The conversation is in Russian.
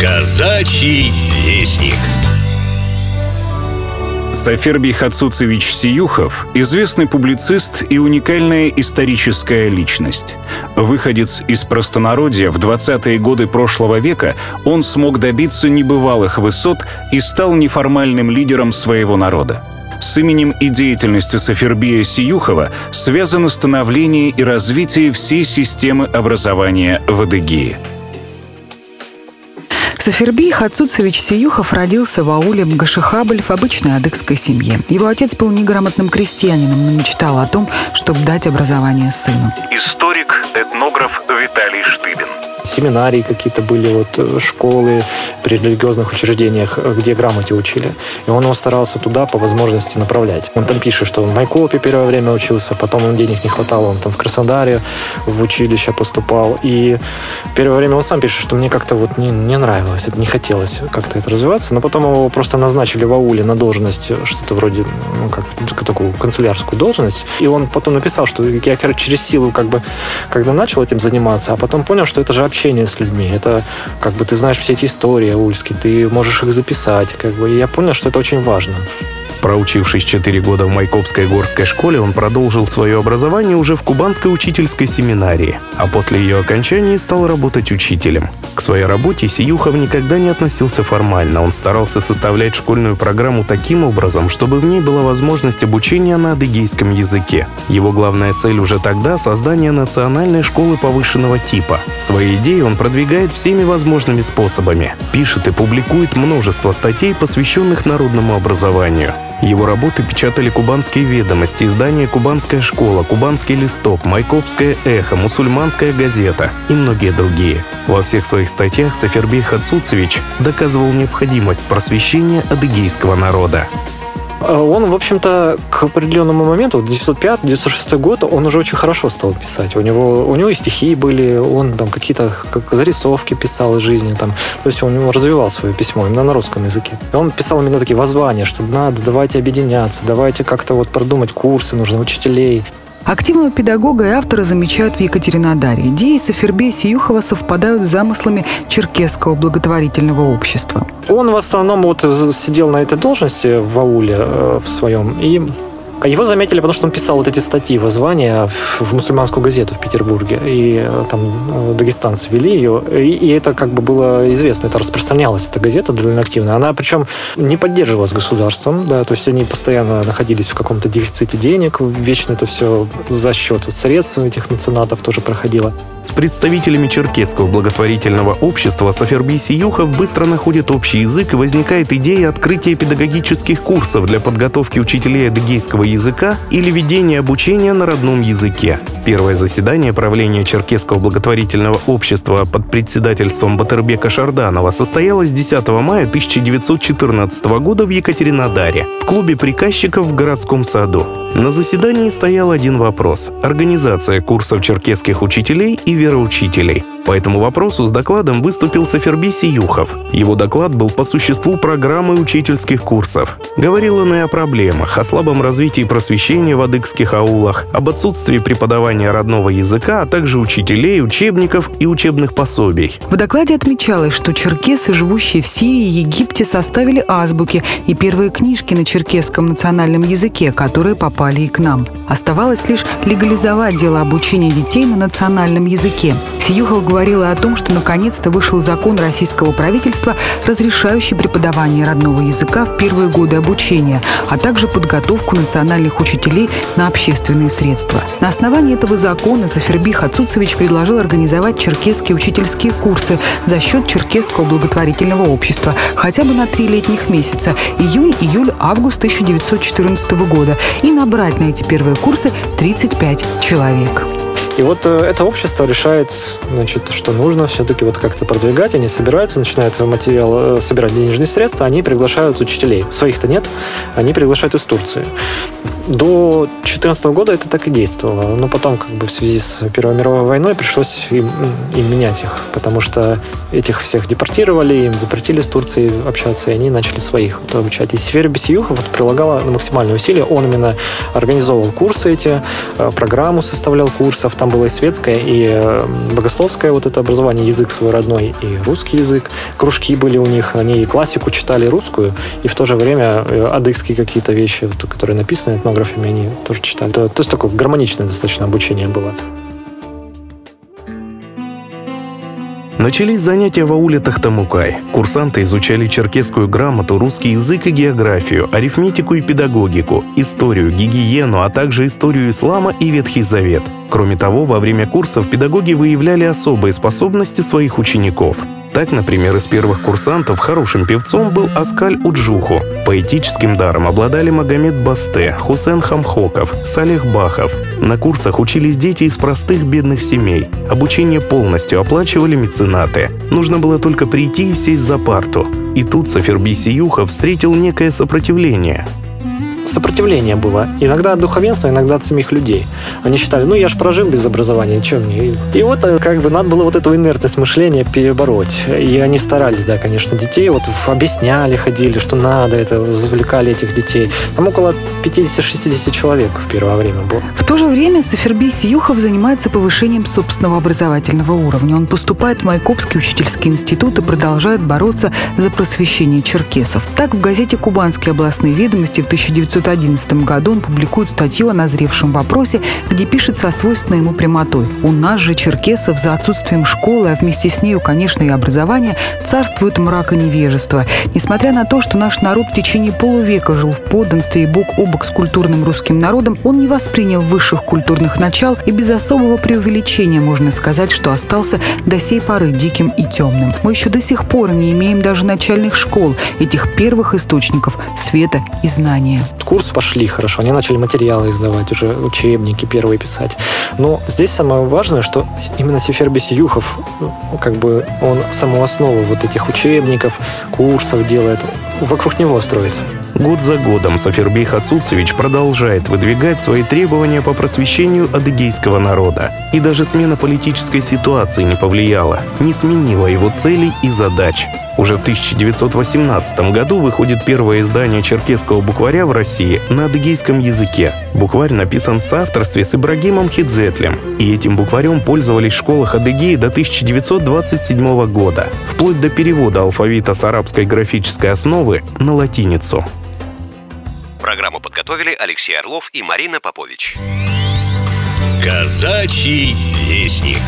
Казачий вестник. Сафербий Хацуцевич Сиюхов – известный публицист и уникальная историческая личность. Выходец из простонародья в 20-е годы прошлого века он смог добиться небывалых высот и стал неформальным лидером своего народа. С именем и деятельностью Сафербия Сиюхова связано становление и развитие всей системы образования в Адыгее – Сафербий Хацуцевич Сиюхов родился в ауле Мгашихабль в обычной адыгской семье. Его отец был неграмотным крестьянином, но мечтал о том, чтобы дать образование сыну. Историк, этнограф Виталий семинарии какие-то были, вот э, школы при религиозных учреждениях, э, где грамоте учили. И он его старался туда по возможности направлять. Он там пишет, что в Майкопе первое время учился, потом ему денег не хватало, он там в Краснодаре в училище поступал. И первое время он сам пишет, что мне как-то вот не, не нравилось, не хотелось как-то это развиваться, но потом его просто назначили в ауле на должность, что-то вроде, ну, как такую канцелярскую должность. И он потом написал, что я через силу как бы, когда начал этим заниматься, а потом понял, что это же общение общение с людьми. Это как бы ты знаешь все эти истории аульские, ты можешь их записать. Как бы, и я понял, что это очень важно. Проучившись 4 года в Майкопской горской школе, он продолжил свое образование уже в Кубанской учительской семинарии, а после ее окончания стал работать учителем. К своей работе Сиюхов никогда не относился формально. Он старался составлять школьную программу таким образом, чтобы в ней была возможность обучения на адыгейском языке. Его главная цель уже тогда — создание национальной школы повышенного типа. Свои идеи он продвигает всеми возможными способами. Пишет и публикует множество статей, посвященных народному образованию. Его работы печатали «Кубанские ведомости», издание «Кубанская школа», «Кубанский листок», «Майкопское эхо», «Мусульманская газета» и многие другие. Во всех своих статьях Сафербей Хацуцевич доказывал необходимость просвещения адыгейского народа. Э, он, в общем-то, к определенному моменту, 1905-1906 год, он уже очень хорошо стал писать. У него, у него и стихи были, он там какие-то как зарисовки писал из жизни. Там, то есть он развивал свое письмо именно на русском языке. И он писал именно такие воззвания, что надо, давайте объединяться, давайте как-то вот продумать курсы, нужно учителей. Активного педагога и автора замечают в Екатеринодаре. Идеи Сафербея Сиюхова совпадают с замыслами Черкесского благотворительного общества. Он в основном вот сидел на этой должности в ауле э, в своем и его заметили, потому что он писал вот эти статьи, воззвания в мусульманскую газету в Петербурге. И э, там э, дагестанцы вели ее. И, и это как бы было известно, это распространялась, эта газета довольно активно. Она причем не поддерживалась государством, да, то есть они постоянно находились в каком-то дефиците денег, вечно это все за счет вот, средств этих меценатов тоже проходило. С представителями Черкесского благотворительного общества Сафербий Сиюхов быстро находит общий язык и возникает идея открытия педагогических курсов для подготовки учителей адыгейского языка или ведения обучения на родном языке. Первое заседание правления Черкесского благотворительного общества под председательством Батырбека Шарданова состоялось 10 мая 1914 года в Екатеринодаре в клубе приказчиков в городском саду. На заседании стоял один вопрос – организация курсов черкесских учителей и вероучителей. По этому вопросу с докладом выступил Саферби Сиюхов. Его доклад был по существу программы учительских курсов. Говорил он и о проблемах, о слабом развитии просвещения в адыгских аулах, об отсутствии преподавания родного языка, а также учителей, учебников и учебных пособий. В докладе отмечалось, что черкесы, живущие в Сирии и Египте, составили азбуки и первые книжки на черкесском национальном языке, которые попали и к нам. Оставалось лишь легализовать дело обучения детей на национальном языке. Сиюхов говорила о том, что наконец-то вышел закон российского правительства, разрешающий преподавание родного языка в первые годы обучения, а также подготовку национальных учителей на общественные средства. На основании этого закона Заферби Хацуцевич предложил организовать черкесские учительские курсы за счет Черкесского благотворительного общества хотя бы на три летних месяца – июнь, июль, август 1914 года и набрать на эти первые курсы 35 человек. И вот э, это общество решает, значит, что нужно все-таки вот как-то продвигать. Они собираются, начинают материал, э, собирать денежные средства, они приглашают учителей. Своих-то нет, они приглашают из Турции. До 2014 года это так и действовало. Но потом, как бы в связи с Первой мировой войной, пришлось им, им менять их, потому что этих всех депортировали, им запретили с Турцией общаться, и они начали своих вот, обучать. И Сфера Бесиюха вот прилагала максимальные усилия. Он именно организовывал курсы эти, э, программу составлял курсов. Там там было и светское, и э, богословское вот это образование, язык свой родной, и русский язык. Кружки были у них, они и классику читали русскую, и в то же время э, адыгские какие-то вещи, которые написаны этнографами, они тоже читали. То, то есть такое гармоничное достаточно обучение было. Начались занятия в ауле Тахтамукай. Курсанты изучали черкесскую грамоту, русский язык и географию, арифметику и педагогику, историю, гигиену, а также историю ислама и Ветхий Завет. Кроме того, во время курсов педагоги выявляли особые способности своих учеников. Так, например, из первых курсантов хорошим певцом был Аскаль Уджуху. Поэтическим даром обладали Магомед Басте, Хусен Хамхоков, Салих Бахов. На курсах учились дети из простых бедных семей. Обучение полностью оплачивали меценаты. Нужно было только прийти и сесть за парту. И тут Саферби Сиюха встретил некое сопротивление – сопротивление было. Иногда от духовенства, иногда от самих людей. Они считали, ну я же прожил без образования, что мне? И вот э, как бы надо было вот эту инертность мышления перебороть. И они старались, да, конечно, детей вот объясняли, ходили, что надо, это завлекали этих детей. Там около 50-60 человек в первое время было. В то же время Сафербий Сиюхов занимается повышением собственного образовательного уровня. Он поступает в Майкопский учительский институт и продолжает бороться за просвещение черкесов. Так в газете «Кубанские областные ведомости» в 1900 1911 году он публикует статью о назревшем вопросе, где пишет со свойственной ему прямотой. «У нас же, черкесов, за отсутствием школы, а вместе с нею, конечно, и образования, царствует мрак и невежество. Несмотря на то, что наш народ в течение полувека жил в подданстве и бок о бок с культурным русским народом, он не воспринял высших культурных начал и без особого преувеличения можно сказать, что остался до сей поры диким и темным. Мы еще до сих пор не имеем даже начальных школ, этих первых источников света и знания курс пошли хорошо, они начали материалы издавать, уже учебники первые писать. Но здесь самое важное, что именно Сефербис Юхов, ну, как бы он саму основу вот этих учебников, курсов делает, вокруг него строится. Год за годом Сафербей Хацуцевич продолжает выдвигать свои требования по просвещению адыгейского народа. И даже смена политической ситуации не повлияла, не сменила его целей и задач. Уже в 1918 году выходит первое издание черкесского букваря в России на адыгейском языке. Букварь написан в соавторстве с Ибрагимом Хидзетлем, и этим букварем пользовались в школах Адыгеи до 1927 года, вплоть до перевода алфавита с арабской графической основы на латиницу. Программу подготовили Алексей Орлов и Марина Попович. Казачий вестник.